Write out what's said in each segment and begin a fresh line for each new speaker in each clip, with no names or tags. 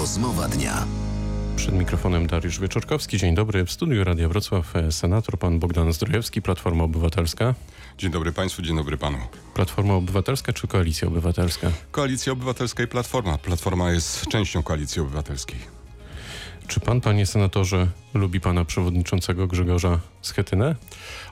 Rozmowa dnia.
Przed mikrofonem Dariusz Wieczorkowski. Dzień dobry. W studiu Radia Wrocław e, senator pan Bogdan Zdrojewski, Platforma Obywatelska.
Dzień dobry Państwu, dzień dobry Panu.
Platforma Obywatelska czy Koalicja Obywatelska?
Koalicja Obywatelska i Platforma. Platforma jest częścią Koalicji Obywatelskiej.
Czy pan, panie senatorze, lubi pana przewodniczącego Grzegorza Schetynę?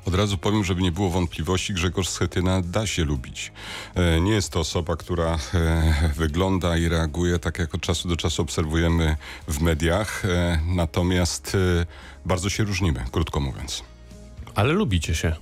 Od razu powiem, żeby nie było wątpliwości, Grzegorz Schetyna da się lubić. E, nie jest to osoba, która e, wygląda i reaguje tak, jak od czasu do czasu obserwujemy w mediach, e, natomiast bardzo się różnimy, krótko mówiąc.
Ale lubicie się.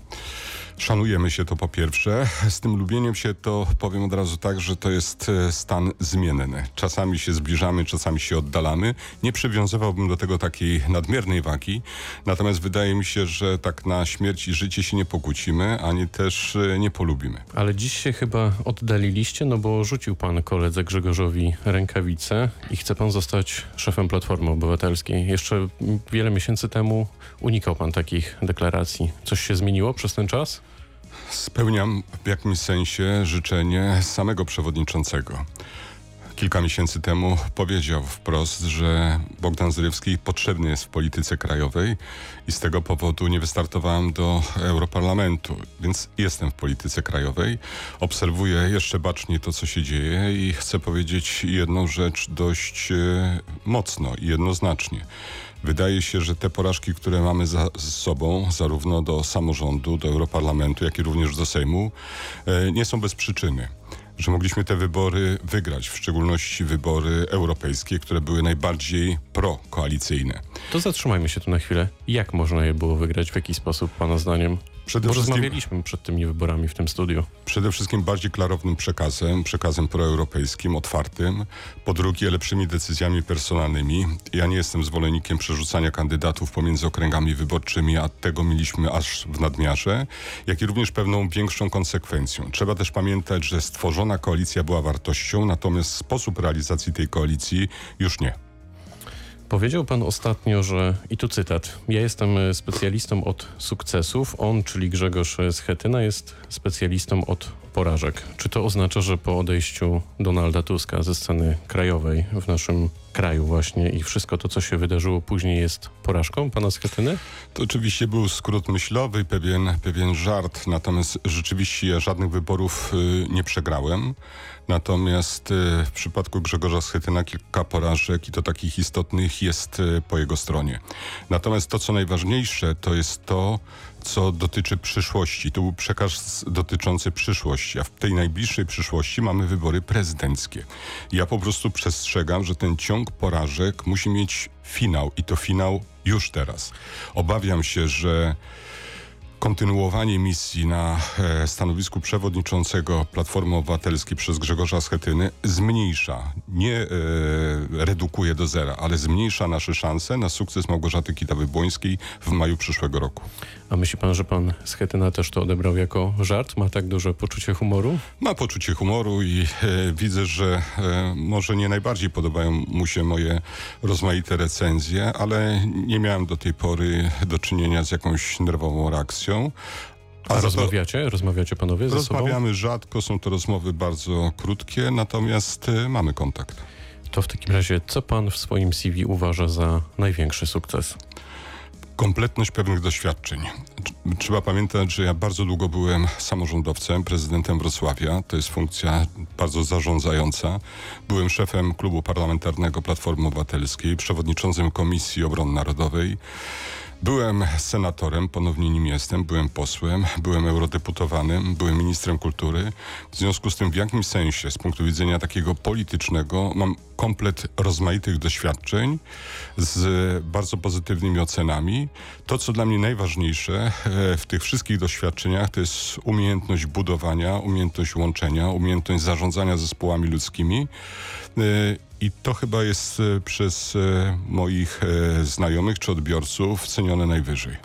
Szanujemy się to po pierwsze. Z tym lubieniem się to powiem od razu tak, że to jest e, stan zmienny. Czasami się zbliżamy, czasami się oddalamy. Nie przywiązywałbym do tego takiej nadmiernej wagi. Natomiast wydaje mi się, że tak na śmierć i życie się nie pokłócimy, ani też e, nie polubimy.
Ale dziś się chyba oddaliliście, no bo rzucił pan koledze Grzegorzowi rękawice i chce pan zostać szefem Platformy Obywatelskiej. Jeszcze wiele miesięcy temu unikał pan takich deklaracji. Coś się zmieniło przez ten czas?
Spełniam w jakimś sensie życzenie samego przewodniczącego. Kilka miesięcy temu powiedział wprost, że Bogdan Zdrojewski potrzebny jest w polityce krajowej i z tego powodu nie wystartowałem do Europarlamentu, więc jestem w polityce krajowej. Obserwuję jeszcze bacznie to, co się dzieje i chcę powiedzieć jedną rzecz dość e, mocno i jednoznacznie. Wydaje się, że te porażki, które mamy za sobą, zarówno do samorządu, do Europarlamentu, jak i również do Sejmu, e, nie są bez przyczyny że mogliśmy te wybory wygrać, w szczególności wybory europejskie, które były najbardziej prokoalicyjne.
To zatrzymajmy się tu na chwilę. Jak można je było wygrać? W jaki sposób, Pana zdaniem? Przede Bo rozmawialiśmy przed tymi wyborami w tym studiu.
Przede wszystkim bardziej klarownym przekazem, przekazem proeuropejskim, otwartym. Po drugie, lepszymi decyzjami personalnymi. Ja nie jestem zwolennikiem przerzucania kandydatów pomiędzy okręgami wyborczymi, a tego mieliśmy aż w nadmiarze, jak i również pewną większą konsekwencją. Trzeba też pamiętać, że stworzona koalicja była wartością, natomiast sposób realizacji tej koalicji już nie.
Powiedział pan ostatnio, że, i tu cytat, ja jestem e, specjalistą od sukcesów, on, czyli Grzegorz Schetyna, jest specjalistą od porażek. Czy to oznacza, że po odejściu Donalda Tuska ze sceny krajowej w naszym kraju właśnie i wszystko to, co się wydarzyło później jest porażką pana Schetyny?
To oczywiście był skrót myślowy, pewien, pewien żart, natomiast rzeczywiście ja żadnych wyborów y, nie przegrałem. Natomiast y, w przypadku Grzegorza Schetyna kilka porażek i to takich istotnych jest y, po jego stronie. Natomiast to, co najważniejsze, to jest to, co dotyczy przyszłości. To był przekaz dotyczący przyszłości, a w tej najbliższej przyszłości mamy wybory prezydenckie. Ja po prostu przestrzegam, że ten ciąg porażek musi mieć finał i to finał już teraz. Obawiam się, że kontynuowanie misji na e, stanowisku przewodniczącego Platformy Obywatelskiej przez Grzegorza Schetyny zmniejsza, nie e, redukuje do zera, ale zmniejsza nasze szanse na sukces Małgorzaty Kidawy-Błońskiej w maju przyszłego roku.
A myśli pan, że pan Schetyna też to odebrał jako żart? Ma tak duże poczucie humoru?
Ma poczucie humoru i e, widzę, że e, może nie najbardziej podobają mu się moje rozmaite recenzje, ale nie miałem do tej pory do czynienia z jakąś nerwową reakcją.
A, A rozmawiacie? To, rozmawiacie panowie ze
Rozmawiamy sobą? rzadko, są to rozmowy bardzo krótkie, natomiast e, mamy kontakt.
To w takim razie, co pan w swoim CV uważa za największy sukces?
kompletność pewnych doświadczeń. Trzeba pamiętać, że ja bardzo długo byłem samorządowcem, prezydentem Wrocławia. To jest funkcja bardzo zarządzająca. Byłem szefem klubu parlamentarnego Platformy Obywatelskiej, przewodniczącym Komisji Obrony Narodowej. Byłem senatorem, ponownie nim jestem, byłem posłem, byłem eurodeputowanym, byłem ministrem kultury. W związku z tym w jakimś sensie, z punktu widzenia takiego politycznego, mam komplet rozmaitych doświadczeń z bardzo pozytywnymi ocenami. To, co dla mnie najważniejsze e, w tych wszystkich doświadczeniach, to jest umiejętność budowania, umiejętność łączenia, umiejętność zarządzania zespołami ludzkimi. E, I to chyba jest e, przez moich znajomych czy odbiorców cenione najwyżej.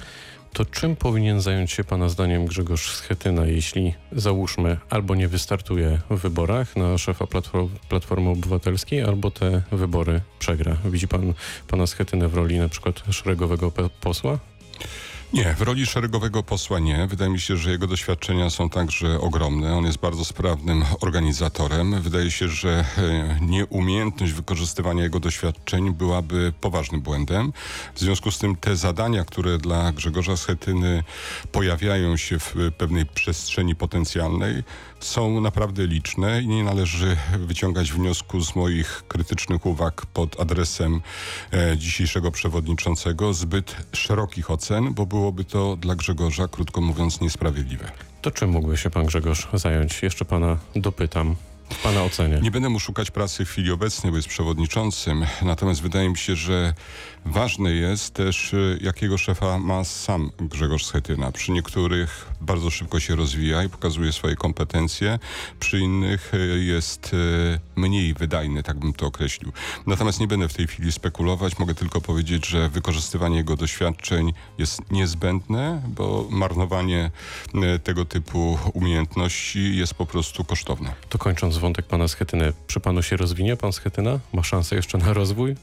To czym powinien zająć się Pana zdaniem Grzegorz Schetyna, jeśli załóżmy albo nie wystartuje w wyborach na szefa Platformy Obywatelskiej, albo te wybory przegra? Widzi Pan Pana Schetynę w roli na przykład szeregowego posła?
Nie, w roli szeregowego posła nie. Wydaje mi się, że jego doświadczenia są także ogromne. On jest bardzo sprawnym organizatorem. Wydaje się, że e, nieumiejętność wykorzystywania jego doświadczeń byłaby poważnym błędem. W związku z tym te zadania, które dla Grzegorza Schetyny pojawiają się w pewnej przestrzeni potencjalnej, są naprawdę liczne i nie należy wyciągać wniosku z moich krytycznych uwag pod adresem e, dzisiejszego przewodniczącego zbyt szerokich ocen, bo byłoby to dla Grzegorza, krótko mówiąc, niesprawiedliwe.
To czym mógłby się pan Grzegorz zająć? Jeszcze pana dopytam. W Pana ocenie.
Nie będę mu szukać pracy w chwili obecnej, bo jest przewodniczącym. Natomiast wydaje mi się, że ważne jest też, y, jakiego szefa ma sam Grzegorz Schetyna. Przy niektórych bardzo szybko się rozwija i pokazuje swoje kompetencje, przy innych y, jest y, mniej wydajny, tak bym to określił. Natomiast nie będę w tej chwili spekulować. Mogę tylko powiedzieć, że wykorzystywanie jego doświadczeń jest niezbędne, bo marnowanie tego typu umiejętności jest po prostu kosztowne.
To kończąc wątek pana Schetyny. Przy panu się rozwinie pan Schetyna? Ma szansę jeszcze na rozwój?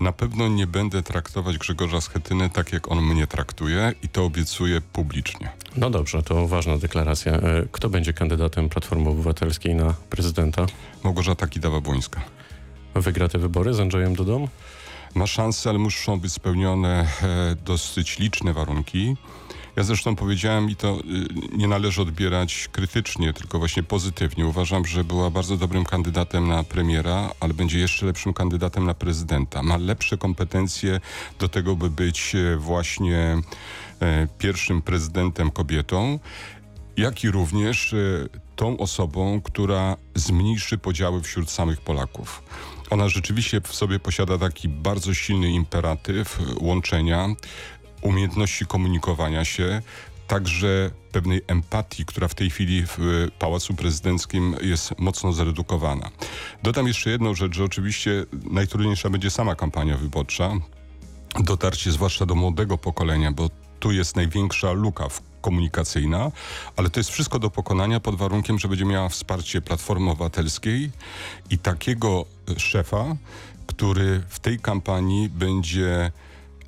Na pewno nie będę traktować Grzegorza Schetyny tak, jak on mnie traktuje i to obiecuję publicznie.
No dobrze, to ważna deklaracja. E, kto będzie kandydatem Platformy Obywatelskiej na prezydenta?
Małgorzata Kidawa-Błońska.
Wygra te wybory z Andrzejem Dudą?
Ma szansę, ale muszą być spełnione e, dosyć liczne warunki. Ja zresztą powiedziałem i to y, nie należy odbierać krytycznie, tylko właśnie pozytywnie. Uważam, że była bardzo dobrym kandydatem na premiera, ale będzie jeszcze lepszym kandydatem na prezydenta. Ma lepsze kompetencje do tego, by być e, właśnie e, pierwszym prezydentem kobietą jak i również e, tą osobą, która zmniejszy podziały wśród samych Polaków. Ona rzeczywiście w sobie posiada taki bardzo silny imperatyw łączenia, umiejętności komunikowania się, także pewnej empatii, która w tej chwili w Pałacu Prezydenckim jest mocno zredukowana. Dodam jeszcze jedną rzecz, że oczywiście najtrudniejsza będzie sama kampania wyborcza, dotarcie zwłaszcza do młodego pokolenia, bo tu jest największa luka komunikacyjna, ale to jest wszystko do pokonania pod warunkiem, że będzie miała wsparcie Platformy Obywatelskiej i takiego szefa, który w tej kampanii będzie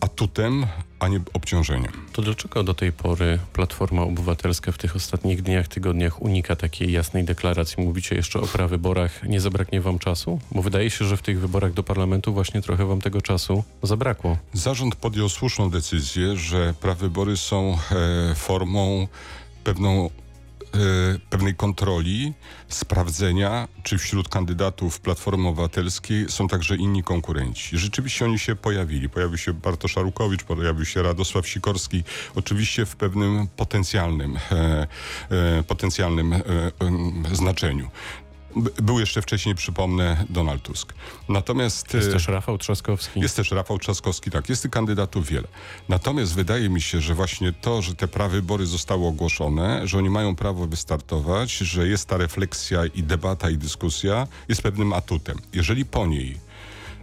atutem, a nie obciążeniem.
To dlaczego do tej pory Platforma Obywatelska w tych ostatnich dniach, tygodniach unika takiej jasnej deklaracji? Mówicie jeszcze o prawyborach. Nie zabraknie wam czasu? Bo wydaje się, że w tych wyborach do parlamentu właśnie trochę wam tego czasu zabrakło.
Zarząd podjął słuszną decyzję, że prawybory są e, formą pewną Y, pewnej kontroli, sprawdzenia, czy wśród kandydatów Platformy Obywatelskiej są także inni konkurenci. Rzeczywiście oni się pojawili. Pojawił się Bartosz Arukowicz, pojawił się Radosław Sikorski, oczywiście w pewnym potencjalnym, e, e, potencjalnym e, znaczeniu. Był jeszcze wcześniej, przypomnę, Donald Tusk.
Natomiast... Jest e, też Rafał Trzaskowski.
Jest też Rafał Trzaskowski, tak. Jest tych kandydatów wiele. Natomiast wydaje mi się, że właśnie to, że te prawybory zostały ogłoszone, że oni mają prawo wystartować, że jest ta refleksja i debata i dyskusja, jest pewnym atutem. Jeżeli po niej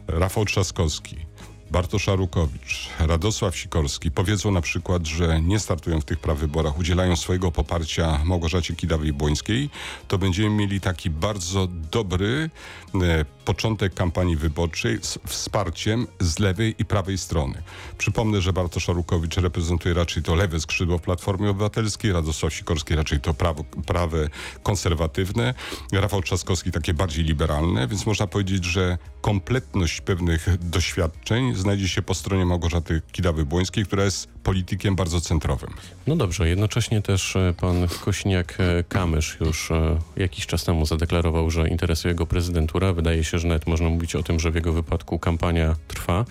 Rafał Trzaskowski Bartosz Arukowicz, Radosław Sikorski powiedzą na przykład, że nie startują w tych prawyborach, udzielają swojego poparcia Małgorzacie Kidawej-Błońskiej, to będziemy mieli taki bardzo dobry e, początek kampanii wyborczej z wsparciem z lewej i prawej strony. Przypomnę, że Bartosz Arukowicz reprezentuje raczej to lewe skrzydło w Platformie Obywatelskiej, Radosław Sikorski raczej to prawo, prawe konserwatywne, Rafał Trzaskowski takie bardziej liberalne, więc można powiedzieć, że kompletność pewnych doświadczeń znajdzie się po stronie Małgorzaty Kidawy-Błońskiej, która jest politykiem bardzo centrowym.
No dobrze, jednocześnie też e, pan Kośniak-Kamysz już e, jakiś czas temu zadeklarował, że interesuje go prezydentura. Wydaje się, że nawet można mówić o tym, że w jego wypadku kampania trwa.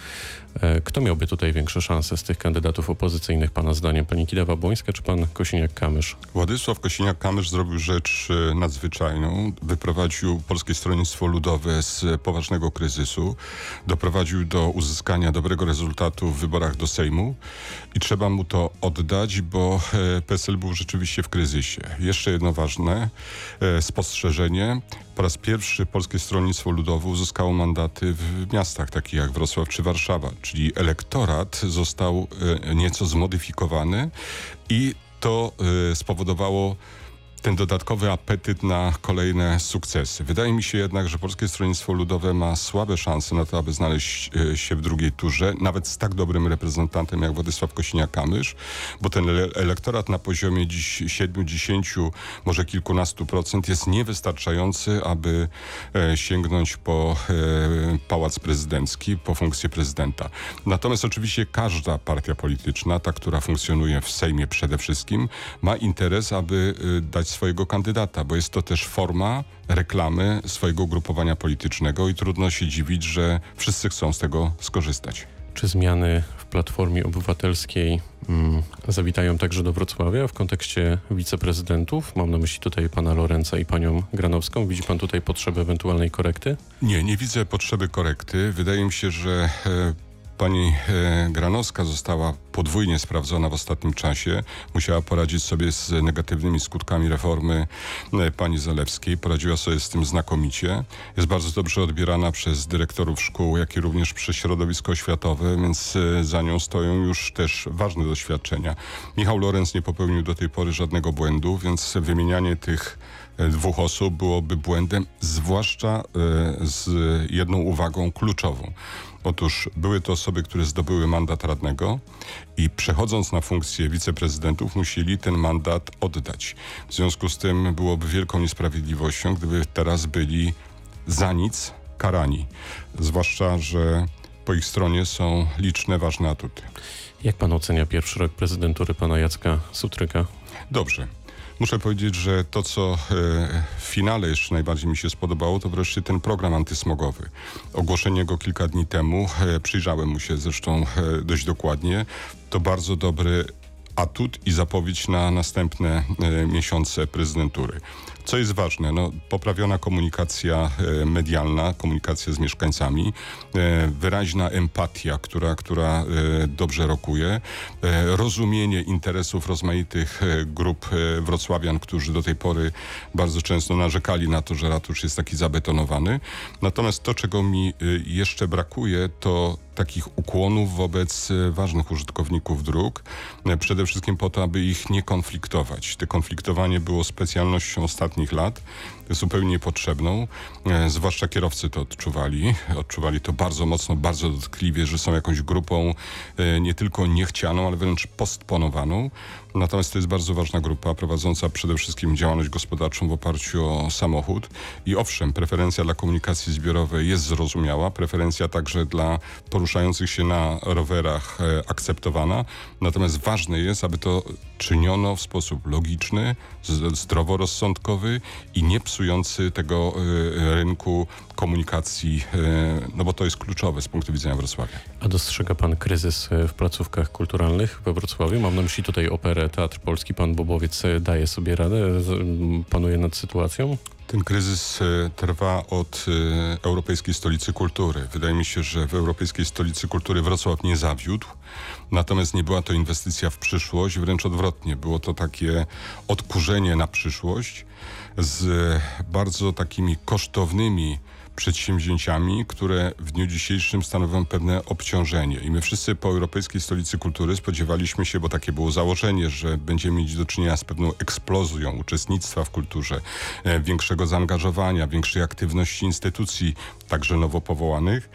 E, kto miałby tutaj większe szanse z tych kandydatów opozycyjnych, pana zdaniem? Pani Kidawa-Błońska czy pan Kosiniak-Kamysz?
Władysław Kosiniak-Kamysz zrobił rzecz nadzwyczajną. Wyprowadził Polskie Stronnictwo Ludowe z poważnego kryzysu. Doprowadził do uzyskania dobrego rezultatu w wyborach do Sejmu i trzeba mu to oddać, bo e, PSL był rzeczywiście w kryzysie. Jeszcze jedno ważne e, spostrzeżenie. Po raz pierwszy Polskie Stronnictwo Ludowe uzyskało mandaty w miastach takich jak Wrocław czy Warszawa, czyli elektorat został e, nieco zmodyfikowany i to spowodowało ten dodatkowy apetyt na kolejne sukcesy. Wydaje mi się jednak, że Polskie Stronnictwo Ludowe ma słabe szanse na to, aby znaleźć e, się w drugiej turze, nawet z tak dobrym reprezentantem jak Władysław Kosiniak-Kamysz, bo ten elektorat na poziomie dziś 70, może kilkunastu procent jest niewystarczający, aby e, sięgnąć po e, pałac prezydencki, po funkcję prezydenta. Natomiast oczywiście każda partia polityczna, ta, która funkcjonuje w Sejmie przede wszystkim, ma interes, aby dać swojego kandydata, bo jest to też forma reklamy swojego ugrupowania politycznego i trudno się dziwić, że wszyscy chcą z tego skorzystać.
Czy zmiany w Platformie Obywatelskiej mm, zawitają także do Wrocławia w kontekście wiceprezydentów? Mam na myśli tutaj pana Lorenza i panią Granowską. Widzi pan tutaj potrzebę ewentualnej korekty?
Nie, nie widzę potrzeby korekty. Wydaje mi się, że e, Pani e, Granowska została podwójnie sprawdzona w ostatnim czasie. Musiała poradzić sobie z negatywnymi skutkami reformy e, pani Zalewskiej. Poradziła sobie z tym znakomicie. Jest bardzo dobrze odbierana przez dyrektorów szkół, jak i również przez środowisko oświatowe, więc e, za nią stoją już też ważne doświadczenia. Michał Lorenz nie popełnił do tej pory żadnego błędu, więc wymienianie tych dwóch osób byłoby błędem, zwłaszcza z jedną uwagą kluczową. Otóż były to osoby, które zdobyły mandat radnego i przechodząc na funkcję wiceprezydentów musieli ten mandat oddać. W związku z tym byłoby wielką niesprawiedliwością, gdyby teraz byli za nic karani. Zwłaszcza, że po ich stronie są liczne ważne atuty.
Jak pan ocenia pierwszy rok prezydentury pana Jacka Sutryka?
Dobrze. Muszę powiedzieć, że to, co e, w finale jeszcze najbardziej mi się spodobało, to wreszcie ten program antysmogowy. Ogłoszenie go kilka dni temu, e, przyjrzałem mu się zresztą e, dość dokładnie. To bardzo dobry atut i zapowiedź na następne miesiące prezydentury. Co jest ważne? No, poprawiona komunikacja e, medialna, komunikacja z mieszkańcami, e, wyraźna empatia, która, która e, dobrze rokuje, rozumienie interesów rozmaitych grup wrocławian, którzy do tej pory bardzo często narzekali na to, że ratusz jest taki zabetonowany. Natomiast to, czego mi jeszcze brakuje, to takich ukłonów wobec ważnych użytkowników dróg, przede wszystkim po to, aby ich nie konfliktować. Te konfliktowanie było specjalnością ostatnich ostatnich lat, zupełnie niepotrzebną. E, zwłaszcza kierowcy to odczuwali. Odczuwali to bardzo mocno, bardzo dotkliwie, że są jakąś grupą e, nie tylko niechcianą, ale wręcz postponowaną. Natomiast to jest bardzo ważna grupa, prowadząca przede wszystkim działalność gospodarczą w oparciu o samochód. I owszem, preferencja dla komunikacji zbiorowej jest zrozumiała, preferencja także dla poruszających się na rowerach e, akceptowana. Natomiast ważne jest, aby to czyniono w sposób logiczny, zdroworozsądkowy i nie psujący tego e, rynku komunikacji, e, no bo to jest kluczowe z punktu widzenia Wrocławia.
A dostrzega pan kryzys w placówkach kulturalnych we Wrocławiu? Mam na myśli tutaj operę Teatr Polski, pan Bobowiec e, daje sobie radę, panuje nad sytuacją?
Ten kryzys e, trwa od e, Europejskiej Stolicy Kultury. Wydaje mi się, że w Europejskiej Stolicy Kultury Wrocław nie zawiódł. Natomiast nie była to inwestycja w przyszłość, wręcz odwrotnie. Było to takie odkurzenie na przyszłość z bardzo takimi kosztownymi przedsięwzięciami, które w dniu dzisiejszym stanowią pewne obciążenie. I my wszyscy po Europejskiej Stolicy Kultury spodziewaliśmy się, bo takie było założenie, że będziemy mieć do czynienia z pewną eksplozją uczestnictwa w kulturze, e, większego zaangażowania, większej aktywności instytucji, także nowo powołanych.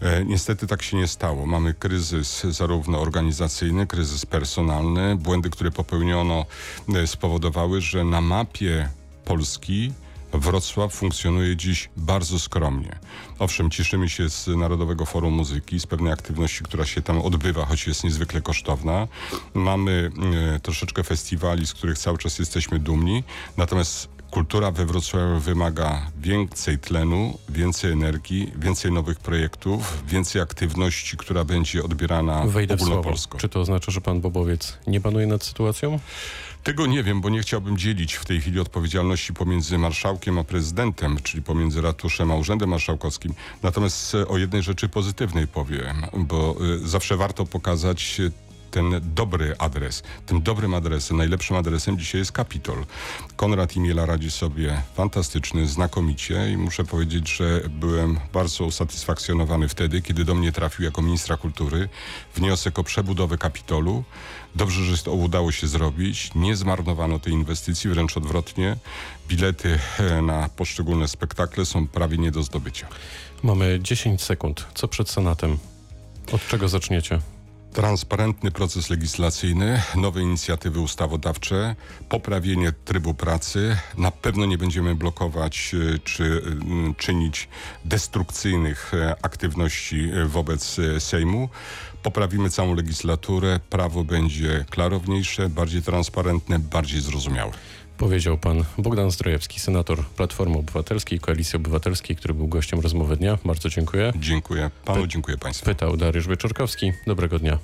E, niestety tak się nie stało. Mamy kryzys zarówno organizacyjny, kryzys personalny. Błędy, które popełniono e, spowodowały, że na mapie Polski Wrocław funkcjonuje dziś bardzo skromnie. Owszem, cieszymy się z Narodowego Forum Muzyki, z pewnej aktywności, która się tam odbywa, choć jest niezwykle kosztowna. Mamy e, troszeczkę festiwali, z których cały czas jesteśmy dumni, natomiast kultura we Wrocławiu wymaga więcej tlenu, więcej energii, więcej nowych projektów, więcej aktywności, która będzie odbierana Wejdę ogólnopolsko.
Czy to oznacza, że pan Bobowiec nie panuje nad sytuacją?
Tego nie wiem, bo nie chciałbym dzielić w tej chwili odpowiedzialności pomiędzy marszałkiem a prezydentem, czyli pomiędzy ratuszem a urzędem marszałkowskim. Natomiast o jednej rzeczy pozytywnej powiem, bo y, zawsze warto pokazać ten dobry adres. Tym dobrym adresem, najlepszym adresem dzisiaj jest Kapitol. Konrad Imiela radzi sobie fantastyczny, znakomicie i muszę powiedzieć, że byłem bardzo usatysfakcjonowany wtedy, kiedy do mnie trafił jako ministra kultury wniosek o przebudowę Kapitolu. Dobrze, że to udało się zrobić. Nie zmarnowano tej inwestycji, wręcz odwrotnie. Bilety e, na poszczególne spektakle są prawie nie do zdobycia.
Mamy 10 sekund. Co przed Senatem? Od czego zaczniecie?
Transparentny proces legislacyjny, nowe inicjatywy ustawodawcze, poprawienie trybu pracy. Na pewno nie będziemy blokować e, czy mm, czynić destrukcyjnych e, aktywności e, wobec e, Sejmu. Poprawimy całą legislaturę, prawo będzie klarowniejsze, bardziej transparentne, bardziej zrozumiałe.
Powiedział pan Bogdan Zdrojewski, senator Platformy Obywatelskiej, Koalicji Obywatelskiej, który był gościem rozmowy dnia. Bardzo dziękuję.
Dziękuję panu, dziękuję państwu.
Pytał Dariusz Wieczorkowski. Dobrego dnia.